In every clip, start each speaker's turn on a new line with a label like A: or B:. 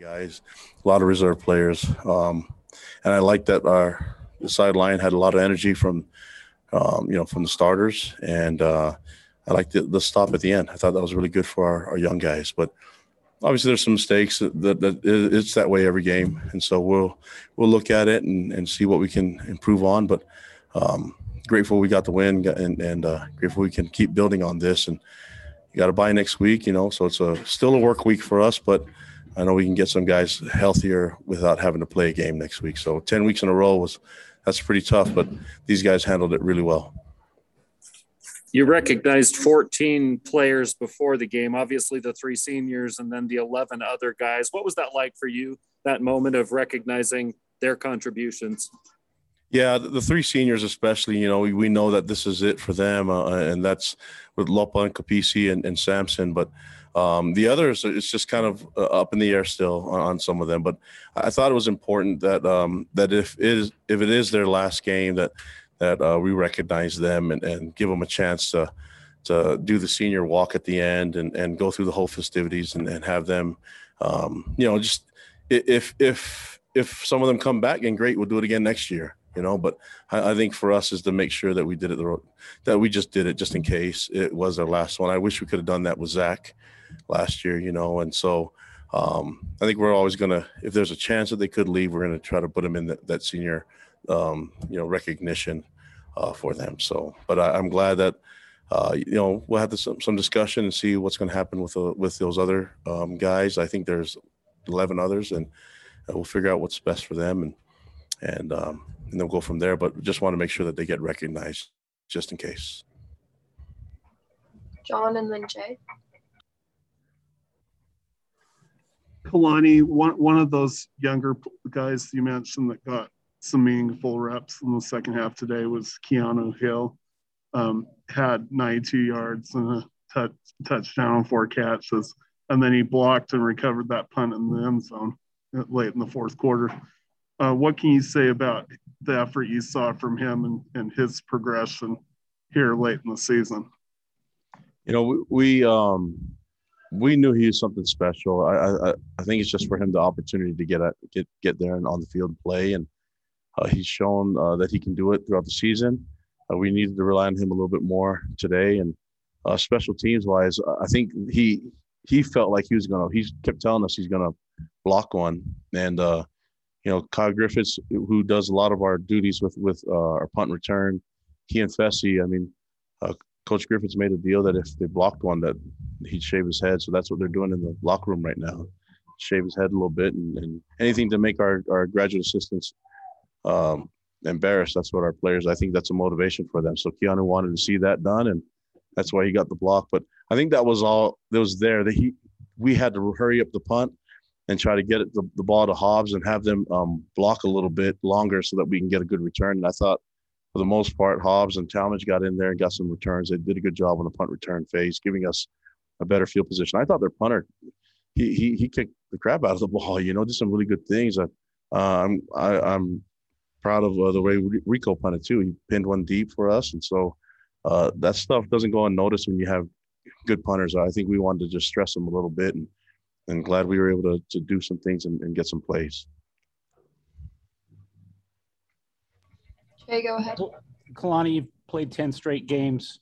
A: guys, a lot of reserve players, um, and I like that our sideline had a lot of energy from um, you know from the starters, and uh, I like the, the stop at the end. I thought that was really good for our, our young guys, but obviously there's some mistakes that, that, that it's that way every game, and so we'll we'll look at it and, and see what we can improve on. But um, grateful we got the win, and and uh, grateful we can keep building on this. And you got to bye next week, you know, so it's a still a work week for us, but I know we can get some guys healthier without having to play a game next week. So ten weeks in a row was that's pretty tough, but these guys handled it really well
B: you recognized 14 players before the game, obviously the three seniors and then the 11 other guys. What was that like for you, that moment of recognizing their contributions?
A: Yeah, the three seniors, especially, you know, we, we know that this is it for them, uh, and that's with Lopa and Capisi and, and Samson. But um, the others, it's just kind of uh, up in the air still on, some of them. But I thought it was important that um, that if it is if it is their last game, that that uh, we recognize them and, and give them a chance to to do the senior walk at the end and, and go through the whole festivities and, and have them, um, you know, just if if if some of them come back and great, we'll do it again next year, you know. But I, I, think for us is to make sure that we did it the that we just did it just in case it was our last one. I wish we could have done that with Zach last year, you know, and so. Um, I think we're always gonna, if there's a chance that they could leave, we're gonna try to put them in that, that senior um, you know recognition uh, for them. So, but I, am glad that uh, you know we'll have some, some discussion and see what's going to happen with with those other um, guys. I think there's 11 others, and we'll figure out what's best for them, and and um, and then we'll go from there. But just want to make sure that they get recognized, just in case.
C: John and then Jay.
D: Kalani, one one of those younger guys you mentioned that got some meaningful reps in the second half today was Keanu Hill. Um, had 92 yards and a touch, touchdown, four catches, and then he blocked and recovered that punt in the end zone late in the fourth quarter. Uh, what can you say about the effort you saw from him and, and his progression here late in the season?
A: You know, we, we um we knew he was something special. I, I I think it's just for him the opportunity to get at, get get there and on the field and play and uh, he's shown uh, that he can do it throughout the season. Uh, we needed to rely on him a little bit more today. And uh, special teams wise, I think he he felt like he was gonna. He kept telling us he's gonna block one. And uh, you know, Kyle Griffiths, who does a lot of our duties with with uh, our punt return, he and Fesi. I mean, Coach Griffiths made a deal that if they blocked one, that he'd shave his head. So that's what they're doing in the locker room right now. Shave his head a little bit and, and anything to make our, our graduate assistants um, embarrassed. That's what our players. I think that's a motivation for them. So Keanu wanted to see that done, and that's why he got the block. But I think that was all that was there. That he we had to hurry up the punt and try to get the, the ball to Hobbs and have them um, block a little bit longer so that we can get a good return. And I thought for the most part, Hobbs and Talmadge got in there and got some returns. They did a good job on the punt return phase, giving us a better field position. I thought their punter, he he, he kicked the crap out of the ball. You know, did some really good things. I, uh, I'm I, I'm proud of uh, the way Rehkow punted too. He pinned one deep for us, and so uh, that stuff doesn't go unnoticed when you have good punters. I think we wanted to just stress them a little bit, and and glad we were able to to do some things and, and get some plays.
C: Jay, go ahead.
E: Kalani, you've played ten straight games.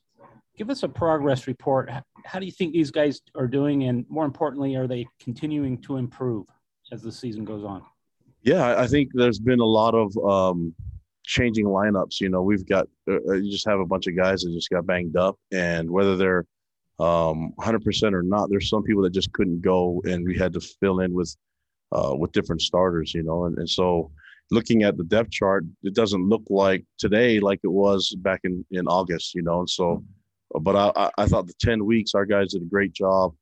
E: Give us a progress report. How do you think these guys are doing, and more importantly, are they continuing to improve as the season goes on?
A: Yeah, I think there's been a lot of um, changing lineups. You know, we've got uh, uh, you just have a bunch of guys that just got banged up, and whether they're um, 100% or not, there's some people that just couldn't go, and we had to fill in with uh, with different starters. You know, and, and so looking at the depth chart, it doesn't look like today like it was back in in August. You know, and so, but I I thought the 10 weeks our guys did a great job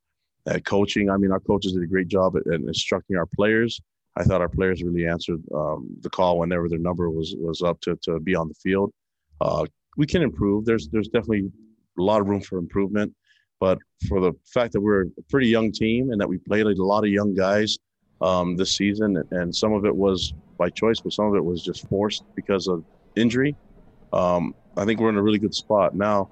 A: at coaching. I mean, our coaches did a great job at, at instructing our players I thought our players really answered um, the call whenever their number was was up to, to be on the field. Uh, we can improve. There's there's definitely a lot of room for improvement, but for the fact that we're a pretty young team and that we played a lot of young guys um, this season, and some of it was by choice, but some of it was just forced because of injury. Um, I think we're in a really good spot now.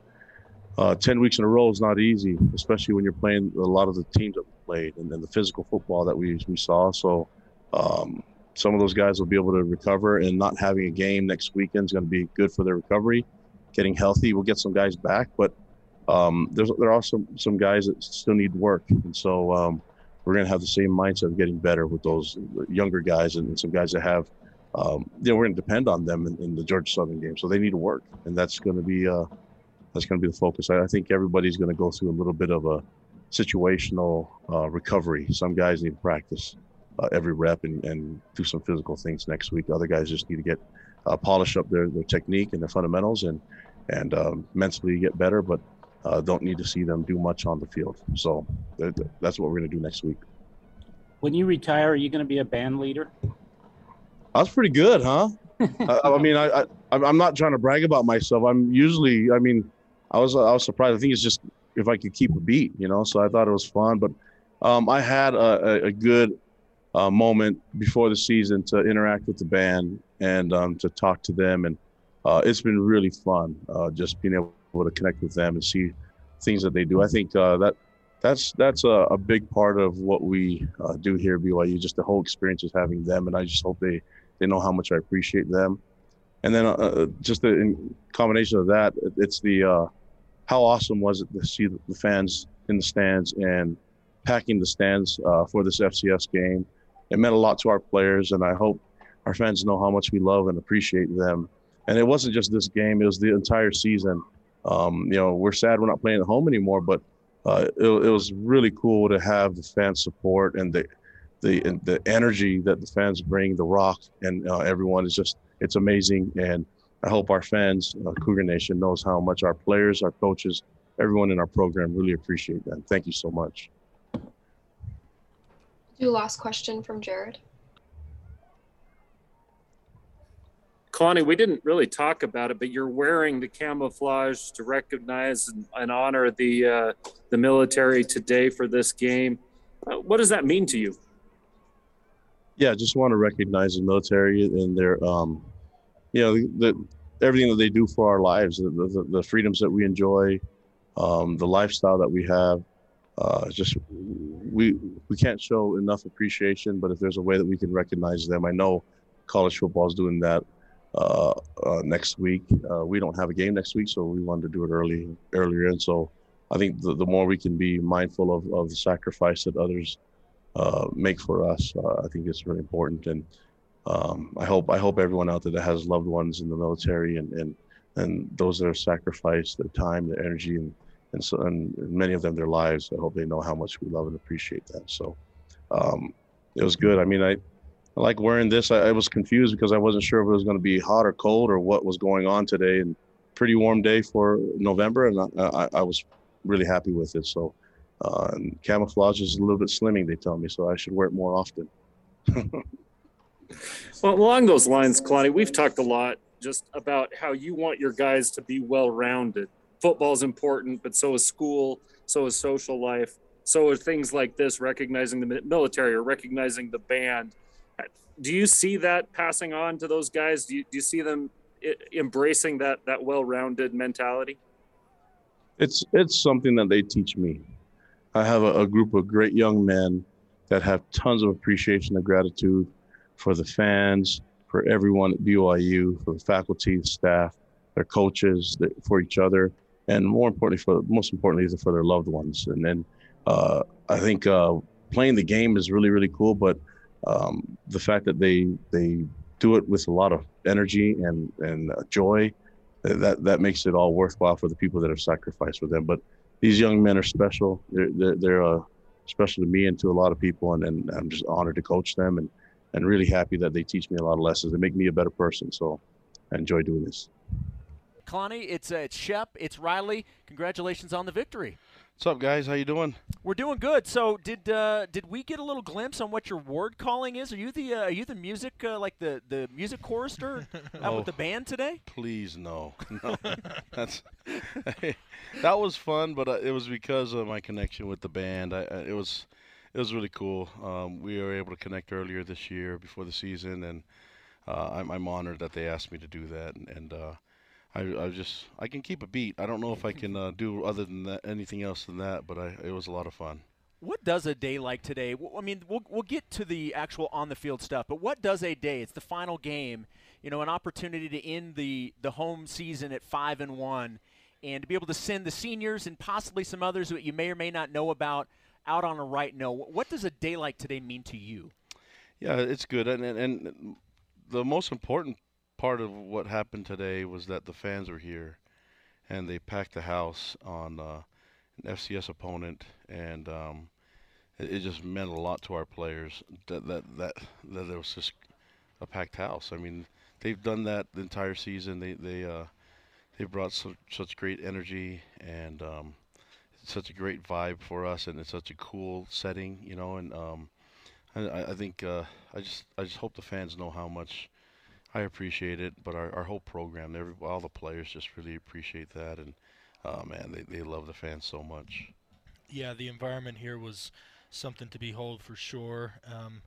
A: Uh, Ten weeks in a row is not easy, especially when you're playing a lot of the teams that we played and, the physical football that we we saw. So um, some of those guys will be able to recover, and not having a game next weekend is going to be good for their recovery. Getting healthy, we'll get some guys back, but um, there are some some guys that still need work, and so um, we're going to have the same mindset of getting better with those younger guys and some guys that have. Um, you know, we're going to depend on them in, in, the Georgia Southern game, so they need to work, and that's going to be uh, that's going to be the focus. I, I think everybody's going to go through a little bit of a situational uh, recovery. Some guys need to practice uh, every rep and, and do some physical things next week. Other guys just need to get uh, polish up their, their technique and their fundamentals and and um, mentally get better, but uh, don't need to see them do much on the field. So that's what we're going to do next week.
E: When you retire, are you going to be a band leader?
A: I was pretty good, huh? I, I, mean, I, I I'm not trying to brag about myself. I'm usually, I mean, I was I was surprised. I think it's just if I could keep a beat, you know. So I thought it was fun, but um, I had a, a good uh, moment before the season to interact with the band and um, to talk to them, and uh, it's been really fun uh, just being able to connect with them and see things that they do. I think uh, that that's that's a, a, big part of what we uh, do here at BYU. Just the whole experience is having them, and I just hope they they know how much I appreciate them. And then uh, just the in combination of that, it's the how awesome was it to see the fans in the stands and packing the stands uh, for this FCS game. It meant a lot to our players, and I hope our fans know how much we love and appreciate them. And it wasn't just this game; it was the entire season. Um, you know, we're sad we're not playing at home anymore, but uh, it, it, was really cool to have the fan support and the the the energy that the fans bring. The Rock and uh, everyone is just it's amazing, and I hope our fans, uh, Cougar Nation, knows how much our players, our coaches, everyone in our program really appreciate that. Thank you so much.
C: Do last question from Jared.
B: Kalani, we didn't really talk about it, but you're wearing the camouflage to recognize and, and honor the uh, the military today for this game. Uh, what does that mean to you?
A: Yeah, I just want to recognize the military and their um, you know the, everything that they do for our lives, the, the, the freedoms that we enjoy, um, the lifestyle that we have. Uh, just we we can't show enough appreciation, but if there's a way that we can recognize them, I know college football is doing that uh, uh, next week. Uh, we don't have a game next week, so we wanted to do it early earlier, and so I think the, the more we can be mindful of, of the sacrifice that others uh, make for us, uh, I think it's really important. And um, I hope I hope everyone out there that has loved ones in the military and and and those that have sacrificed their time, their energy, and and so and many of them their lives. I hope they know how much we love and appreciate that. So um, it was good. I mean, I, I like wearing this. I, I, was confused because I wasn't sure if it was going to be hot or cold or what was going on today. And pretty warm day for November, and I, I, I was really happy with it. So. Uh, and camouflage is a little bit slimming, they tell me, so I should wear it more often.
B: Well, along those lines, Kalani, we've talked a lot just about how you want your guys to be well rounded. Football is important, but so is school, so is social life, so are things like this, recognizing the military or recognizing the band. Do you see that passing on to those guys? Do you, do you see them embracing that that well-rounded mentality?
A: It's it's something that they teach me. I have a, a group of great young men that have tons of appreciation and gratitude for the fans, for everyone at BYU, for the faculty, staff, their coaches, for each other, and more importantly, for most importantly, for their loved ones. And then uh, I think uh, playing the game is really really cool, but um, the fact that they they do it with a lot of energy and and uh, joy, that that makes it all worthwhile for the people that have sacrificed for them. But these young men are special. They're they're, they're uh, special to me and to a lot of people, and, and I'm just honored to coach them and and really happy that they teach me a lot of lessons. They make me a better person. So I enjoy doing this.
F: Connie, it's uh, it's Shep, it's Riley. Congratulations on the victory.
G: What's up, guys? How you doing?
F: We're doing good. So, did uh, did we get a little glimpse on what your word calling is? Are you the uh, are you the music uh, like the the music chorister out oh, with the band today?
G: Please no, no. That's that was fun, but uh, it was because of my connection with the band. I, it was it was really cool. Um, we were able to connect earlier this year before the season, and uh, I'm, I'm, honored that they asked me to do that. And, and uh, I, I just I can keep a beat. I don't know if I can uh, do other than that, anything else than that, but I, it was a lot of fun.
F: What does a day like today? I mean, we'll, we'll get to the actual on the field stuff, but what does a day? It's the final game, you know, an opportunity to end the the home season at five and one, and to be able to send the seniors and possibly some others that you may or may not know about out on a right note. What does a day like today mean to you?
G: Yeah, it's good, and and, and the most important part of what happened today was that the fans were here, and they packed the house on uh, an FCS opponent, and um, it, it, just meant a lot to our players that that that that there was just a packed house. I mean, they've done that the entire season. They they uh, they brought so, such great energy and um, such a great vibe for us, and it's such a cool setting, you know, and um, I, I think uh, I just I just hope the fans know how much I appreciate it, but our, our whole program, every, all the players just really appreciate that, and uh, man, they they love the fans so much.
H: Yeah, the environment here was something to behold for sure. Um,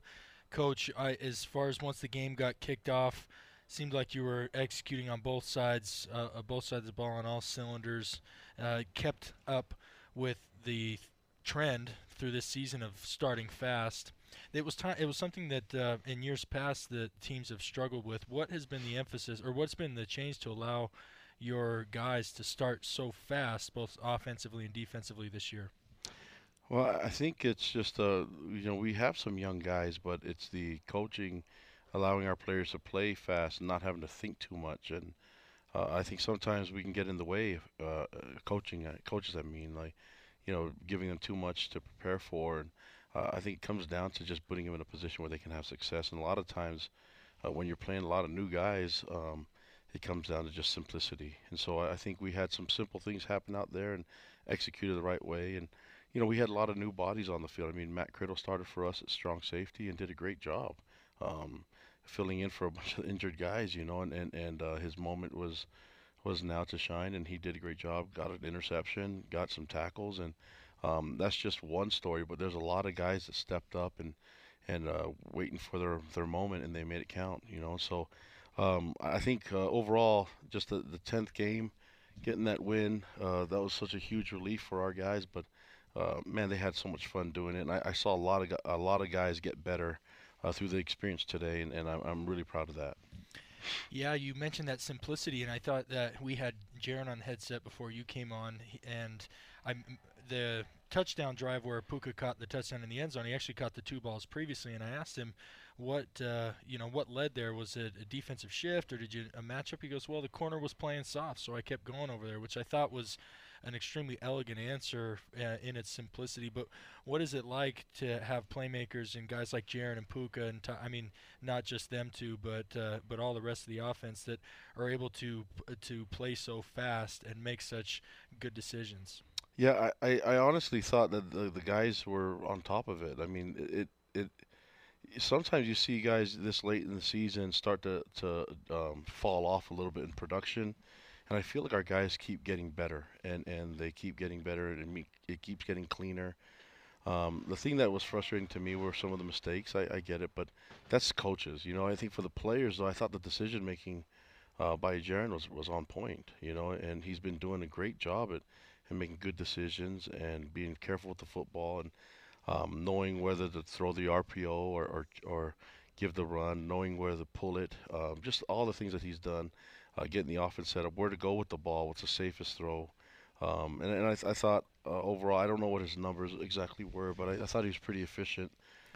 H: Coach, I, as far as once the game got kicked off, seemed like you were executing on both sides, uh, both sides of the ball on all cylinders. Uh, kept up with the trend through this season of starting fast. It was time. It was something that uh, in years past the teams have struggled with. What has been the emphasis, or what's been the change to allow your guys to start so fast, both offensively and defensively this year?
G: Well, I think it's just uh, you know we have some young guys, but it's the coaching, allowing our players to play fast and not having to think too much. And uh, I think sometimes we can get in the way of uh, coaching uh, coaches. I mean, like you know, giving them too much to prepare for. And uh, I think it comes down to just putting them in a position where they can have success. And a lot of times, uh, when you're playing a lot of new guys, um, it comes down to just simplicity. And so I think we had some simple things happen out there and executed the right way. And you know, we had a lot of new bodies on the field. I mean, Matt Criddle started for us at strong safety and did a great job, um, filling in for a bunch of injured guys. You know, and and and uh, his moment was was now to shine, and he did a great job. Got an interception, got some tackles, and um, that's just one story. But there's a lot of guys that stepped up and and uh, waiting for their their moment, and they made it count. You know, so um, I think uh, overall, just the the tenth game, getting that win, uh, that was such a huge relief for our guys. But uh, man, they had so much fun doing it, and I, I, saw a lot of a lot of guys get better uh, through the experience today, and, and I'm, I'm really proud of that.
H: Yeah, you mentioned that simplicity, and I thought that we had Jaren on the headset before you came on, and I the touchdown drive where Puka caught the touchdown in the end zone. He actually caught the two balls previously, and I asked him what uh, you know what led there. Was it a defensive shift or did you a matchup? He goes, well, the corner was playing soft, so I kept going over there, which I thought was an extremely elegant answer uh, in its simplicity. But what is it like to have playmakers and guys like Jaren and Puka, and I mean not just them two, but uh, but all the rest of the offense that are able to to play so fast and make such good decisions?
G: Yeah, I, I honestly thought that the, the guys were on top of it. I mean, it it sometimes you see guys this late in the season start to to um, fall off a little bit in production, and I feel like our guys keep getting better, and and they keep getting better, and it keeps getting cleaner. Um, the thing that was frustrating to me were some of the mistakes. I, I, get it, but that's coaches. You know, I think for the players, though, I thought the decision making uh, by Jaren was was on point. You know, and he's been doing a great job at and making good decisions and being careful with the football and um, knowing whether to throw the RPO or, or, or give the run, knowing where to pull it, um, just all the things that he's done uh, getting the offense set up, where to go with the ball, what's the safest throw. Um, and, and I, th- I thought uh, overall, I don't know what his numbers exactly were, but I, I thought he was pretty efficient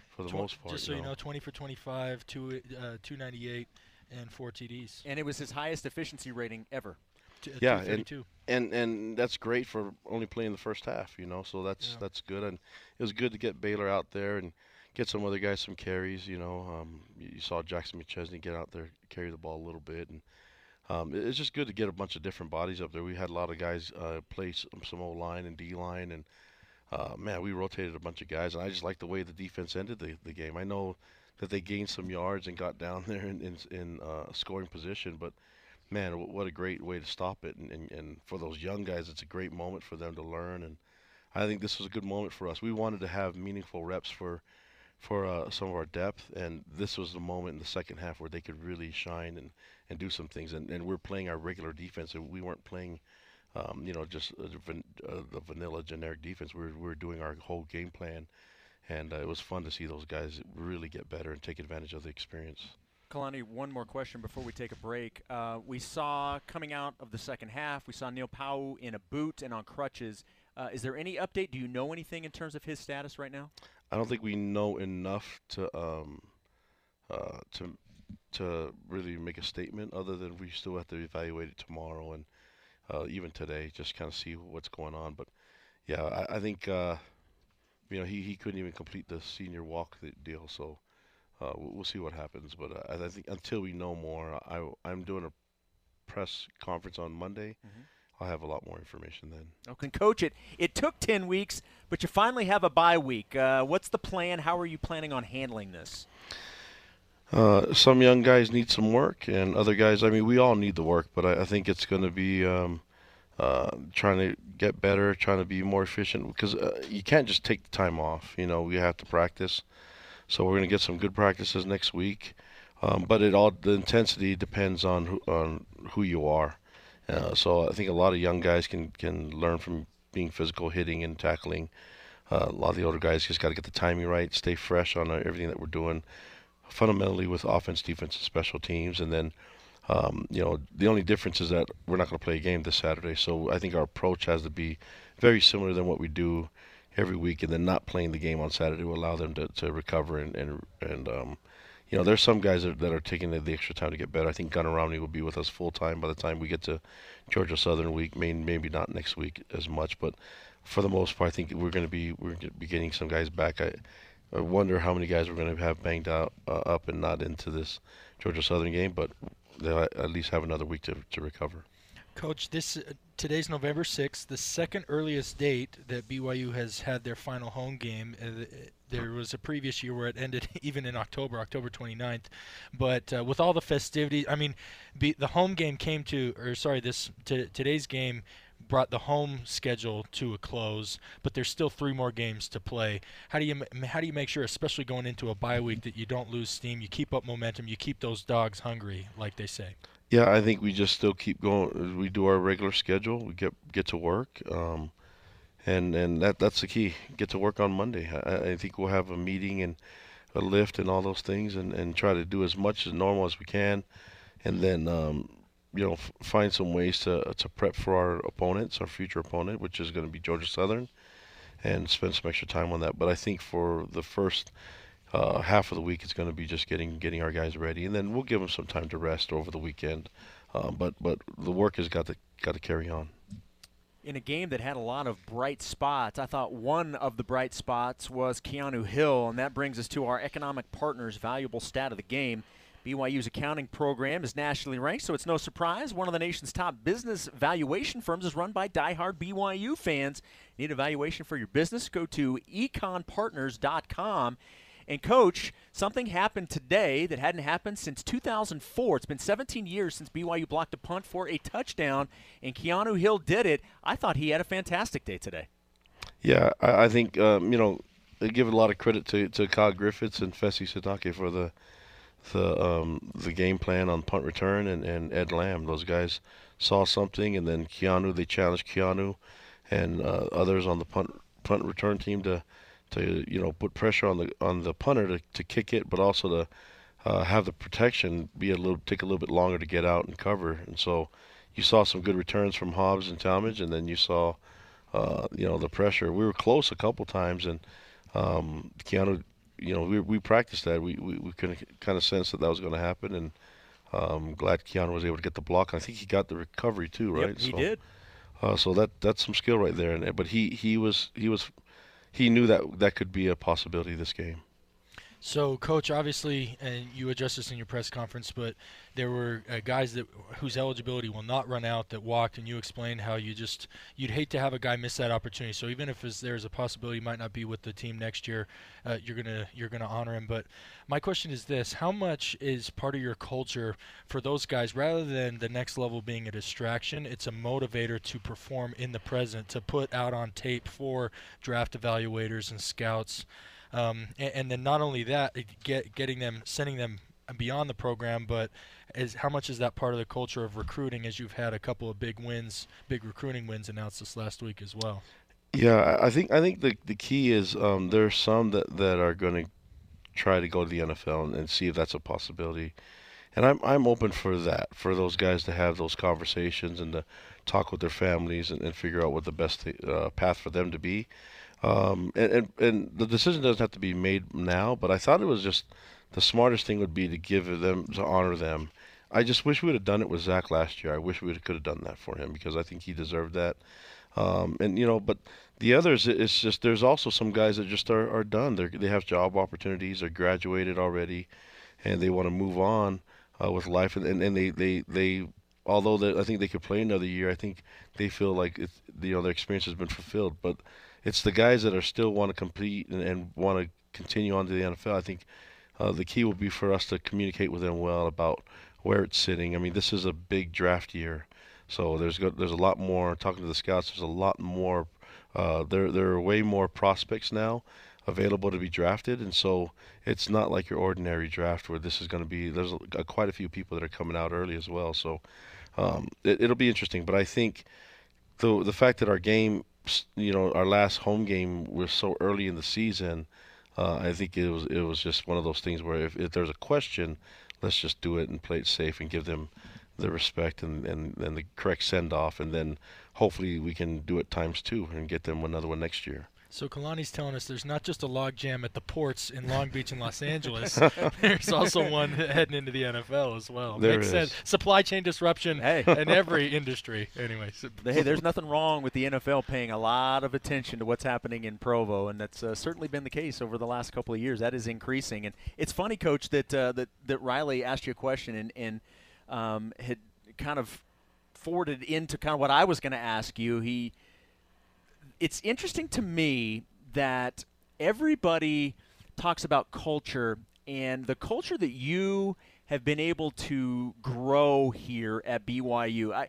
G: for the Tw- most part.
H: Just so you know, know 20 for 25, two, uh, 298, and four TDs.
F: And it was his highest efficiency rating ever.
G: T- uh, yeah, and, and and that's great for only playing the first half, you know. So that's yeah. that's good, and it was good to get Baylor out there and get some other guys some carries. You know, um, you saw Jackson McChesney get out there, carry the ball a little bit, and um, it's just good to get a bunch of different bodies up there. We had a lot of guys uh, play some, some O line and D line, and uh, man, we rotated a bunch of guys, and I just like the way the defense ended the, the game. I know that they gained some yards and got down there in in, in uh, scoring position, but man, what a great way to stop it! And, and, and for those young guys, it's a great moment for them to learn. And I think this was a good moment for us. We wanted to have meaningful reps for for uh, some of our depth, and this was the moment in the second half where they could really shine and, and do some things. And, and we're playing our regular defense, and we weren't playing um, you know, just uh, van- uh, the vanilla generic defense. We were, we were doing our whole game plan, and uh, it was fun to see those guys really get better and take advantage of the experience.
F: Kalani, one more question before we take a break. Uh, we saw coming out of the second half, we saw Neil Pau'u in a boot and on crutches. Uh, is there any update? Do you know anything in terms of his status right now?
G: I don't think we know enough to um, uh, to to really make a statement. Other than we still have to evaluate it tomorrow and uh, even today, just kind of see what's going on. But yeah, I, I think uh, you know he, he couldn't even complete the senior walk deal, so uh, we'll see what happens. But uh, I think until we know more, I I'm doing a press conference on Monday. Mm-hmm. I'll have a lot more information then.
F: Okay, coach. It it took ten weeks, but you finally have a bye week. Uh, what's the plan? How are you planning on handling this?
G: Uh, some young guys need some work, and other guys. I mean, we all need the work, but I, I think it's going to be um, uh, trying to get better, trying to be more efficient. Because uh, you can't just take the time off. You know, we have to practice. So we're going to get some good practices next week. Um, but it all the intensity depends on who, on who you are. Uh, so I think a lot of young guys can can learn from being physical, hitting and tackling. Uh, a lot of the older guys just got to get the timing right, stay fresh on everything that we're doing fundamentally with offense, defense, and special teams. And then, um, you know, the only difference is that we're not going to play a game this Saturday. So I think our approach has to be very similar than what we do every week. And then not playing the game on Saturday will allow them to, to recover and and and um, you know, there's some guys that, that are taking the, the, extra time to get better. I think Gunnar Romney will be with us full time by the time we get to Georgia Southern week. Maybe maybe not next week as much, but for the most part, I think we're going to be we're going to be getting some guys back. I, I wonder how many guys we're going to have banged out uh, up and not into this Georgia Southern game, but they'll at least have another week to, to recover.
H: Coach, this uh, today's November 6th, the second earliest date that BYU has had their final home game. Uh, there was a previous year where it ended even in October, October 29th. But uh, with all the festivities, I mean, be, the home game came to, or sorry, this t- today's game brought the home schedule to a close, but there's still three more games to play. How do you how do you make sure, especially going into a bye week, that you don't lose steam, you keep up momentum, you keep those dogs hungry, like they say?
G: Yeah, I think we just still keep going. We do our regular schedule. We get get to work, um, and and that that's the key. Get to work on Monday. I, I think we'll have a meeting and a lift and all those things, and and try to do as much as normal as we can, and then. Um, you know, f- find some ways to to prep for our opponents, our future opponent, which is going to be Georgia Southern, and spend some extra time on that. But I think for the first uh, half of the week, is going to be just getting getting our guys ready, and then we'll give them some time to rest over the weekend. Um, but but the work has got to got to carry on.
F: In a game that had a lot of bright spots, I thought one of the bright spots was Keanu Hill, and that brings us to our economic partners' valuable stat of the game. BYU's accounting program is nationally ranked, so it's no surprise. One of the nation's top business valuation firms is run by die-hard BYU fans. Need a valuation for your business? Go to econpartners.com. And, coach, something happened today that hadn't happened since 2004. It's been 17 years since BYU blocked a punt for a touchdown, and Keanu Hill did it. I thought he had a fantastic day today.
G: Yeah, I, I think, um, you know, they give a lot of credit to, to Kyle Griffiths and Fesi Sitake for the the um, the game plan on punt return and, and Ed Lamb. Those guys saw something, and then Keanu. They challenged Keanu and uh, others on the punt punt return team to to you know put pressure on the on the punter to, to kick it, but also to uh, have the protection be a little take a little bit longer to get out and cover. And so you saw some good returns from Hobbs and Talmadge, and then you saw uh, you know the pressure. We were close a couple times, and um, Keanu you know, we we practiced that. We we, we could kind of sense that that was going to happen, and um, glad Keanu was able to get the block. I think he got the recovery too, right?
F: Yep, he so, did.
G: Uh, so that that's some skill right there. And but he he was he was he knew that that could be a possibility this game.
H: So, coach, obviously, and you addressed this in your press conference, but there were uh, guys that whose eligibility will not run out that walked, and you explained how you just you'd hate to have a guy miss that opportunity. So even if there's a possibility he might not be with the team next year, uh, you're gonna you're gonna honor him. But my question is this: How much is part of your culture for those guys, rather than the next level being a distraction, it's a motivator to perform in the present, to put out on tape for draft evaluators and scouts. Um, and, and, then not only that, get, getting them, sending them beyond the program, but is how much is that part of the culture of recruiting? As you've had a couple of big wins, big recruiting wins announced this last week as well.
G: Yeah, I- think I think the the key is um, there are some that, that are going to try to go to the NFL and, and see if that's a possibility, and I'm I'm open for that for those guys to have those conversations and to talk with their families and, and figure out what the best uh, path for them to be. Um, and, and and the decision doesn't have to be made now, but I thought it was just the smartest thing would be to give them to honor them. I just wish we would have done it with Zach last year. I wish we could have done that for him because I think he deserved that. Um, and you know, but the others, it's just there's also some guys that just are, are done. They they have job opportunities, they're graduated already, and they want to move on uh, with life. And, and, and they, they they although they, I think they could play another year, I think they feel like it's, you know their experience has been fulfilled. But it's the guys that are still want to compete and, and want to continue on to the NFL. I think uh, the key will be for us to communicate with them well about where it's sitting. I mean, this is a big draft year, so there's go, there's a lot more. Talking to the scouts, there's a lot more. Uh, there there are way more prospects now available to be drafted, and so it's not like your ordinary draft where this is going to be. There's a, quite a few people that are coming out early as well, so um, it, it'll be interesting. But I think the the fact that our game, you know, our last home game was so early in the season. Uh, I think it was it was just one of those things where if, if there's a question, let's just do it and play it safe and give them the respect and, and, and the correct send off, and then hopefully we can do it times two and get them another one next year.
H: So Kalani's telling us there's not just a logjam at the ports in Long Beach and Los Angeles. there's also one heading into the NFL as well.
G: There
H: Makes
G: is.
H: sense. Supply chain disruption
F: Hey.
H: in every industry. Anyway,
F: Hey, there's nothing wrong with the NFL paying a lot of attention to what's happening in Provo, and that's uh, certainly been the case over the last couple of years. That is increasing, and it's funny, Coach, that uh, that that Riley asked you a question and and um, had kind of forwarded into kind of what I was going to ask you. He, it's interesting to me that everybody talks about culture and the culture that you have been able to grow here at BYU. I,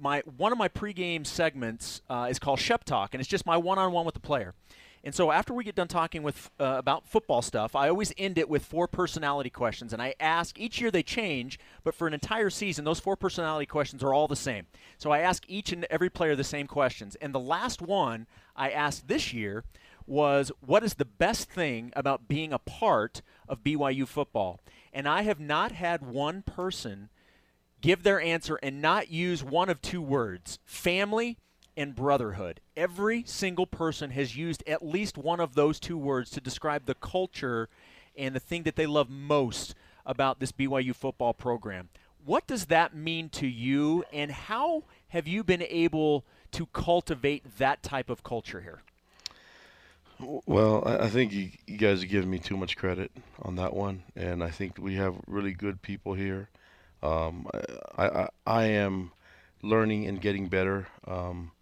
F: my one of my pregame segments uh, is called Shep Talk, and it's just my one-on-one with the player. And so after we get done talking with uh, about football stuff, I always end it with four personality questions, and I ask each year they change, but for an entire season, those four personality questions are all the same. So I ask each and every player the same questions, and the last one I asked this year was, "What is the best thing about being a part of BYU football?" And I have not had one person give their answer and not use one of two words family and brotherhood. Every single person has used at least one of those two words to describe the culture and the thing that they love most about this BYU football program. What does that mean to you, and how have you been able to cultivate that type of culture here?
G: Well, I think you, you guys are giving me too much credit on that one, and I think we have really good people here. Um, I, I I am learning and getting better. Um,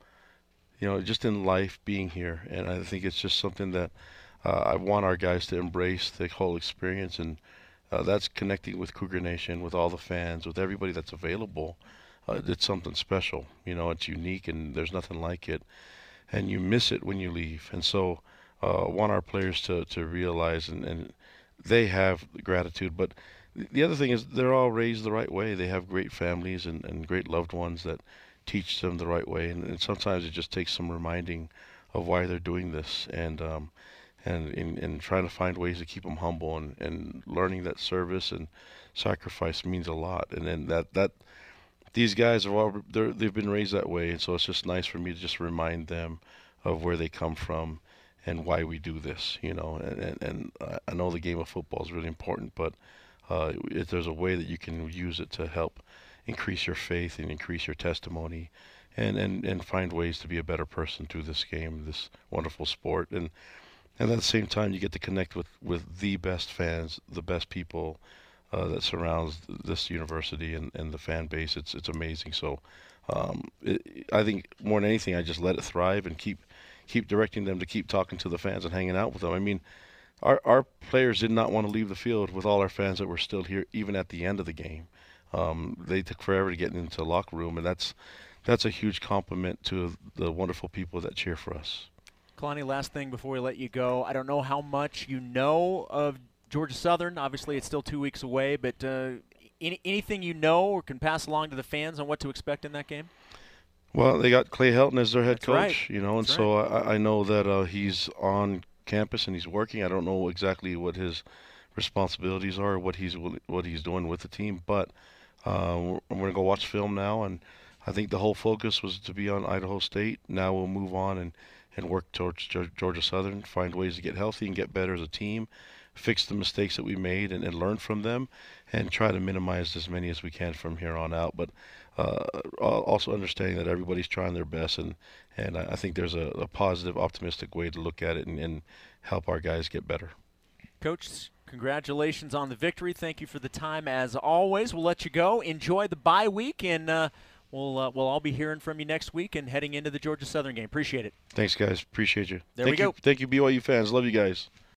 G: you know, just in life, being here, and I think it's just something that uh, I want our guys to embrace the whole experience, and uh, that's connecting with Cougar Nation, with all the fans, with everybody that's available. Uh, it's something special. You know, it's unique, and there's nothing like it, and you miss it when you leave, and so uh, want our players to, to realize and, and they have gratitude. But the other thing is they're all raised the right way. They have great families and, and great loved ones that teach them the right way. And, and sometimes it just takes some reminding of why they're doing this and um, and, and, and trying to find ways to keep them humble and, and learning that service and sacrifice means a lot. And then that, that these guys are all they've been raised that way. And so it's just nice for me to just remind them of where they come from and why we do this, you know. And, and, and I- I know the game of football is really important, but uh, if there's a way that you can use it to help increase your faith and increase your testimony and, and, and find ways to be a better person through this game, this wonderful sport. And, and at the same time, you get to connect with, with the best fans, the best people uh, that surrounds this university and, and the fan base. It's, it's amazing. So um, it, I think more than anything, I just let it thrive and keep keep directing them to keep talking to the fans and hanging out with them. I mean, our our players did not want to leave the field with all our fans that were still here, even at the end of the game. Um, they took forever to get into the locker room, and that's that's a huge compliment to the wonderful people that cheer for us.
F: Kalani, last thing before we let you go. I don't know how much you know of Georgia Southern. Obviously, it's still two weeks away, but uh, any, anything you know or can pass along to the fans on what to expect in that game?
G: Well, they got Clay Helton as their head
F: That's
G: coach,
F: right.
G: you know, and
F: That's
G: so I, I know that uh, he's on campus and he's working. I don't know exactly what his responsibilities are, what he's what he's doing with the team, but uh, we're, we're gonna go watch film now, and I think the whole focus was to be on Idaho State. Now we'll move on and and work towards Georgia Southern, find ways to get healthy and get better as a team, fix the mistakes that we made and, and learn from them, and try to minimize as many as we can from here on out. But uh, also understanding that everybody's trying their best, and and I I think there's a, a positive, optimistic way to look at it and, and help our guys get better.
F: Coach, congratulations on the victory. Thank you for the time as always. We'll let you go. Enjoy the bye week, and uh, we'll uh, we'll all be hearing from you next week and heading into the Georgia Southern game. Appreciate it.
G: Thanks, guys. Appreciate you.
F: There
G: Thank
F: we
G: you,
F: go.
G: Thank you, BYU fans. Love you guys.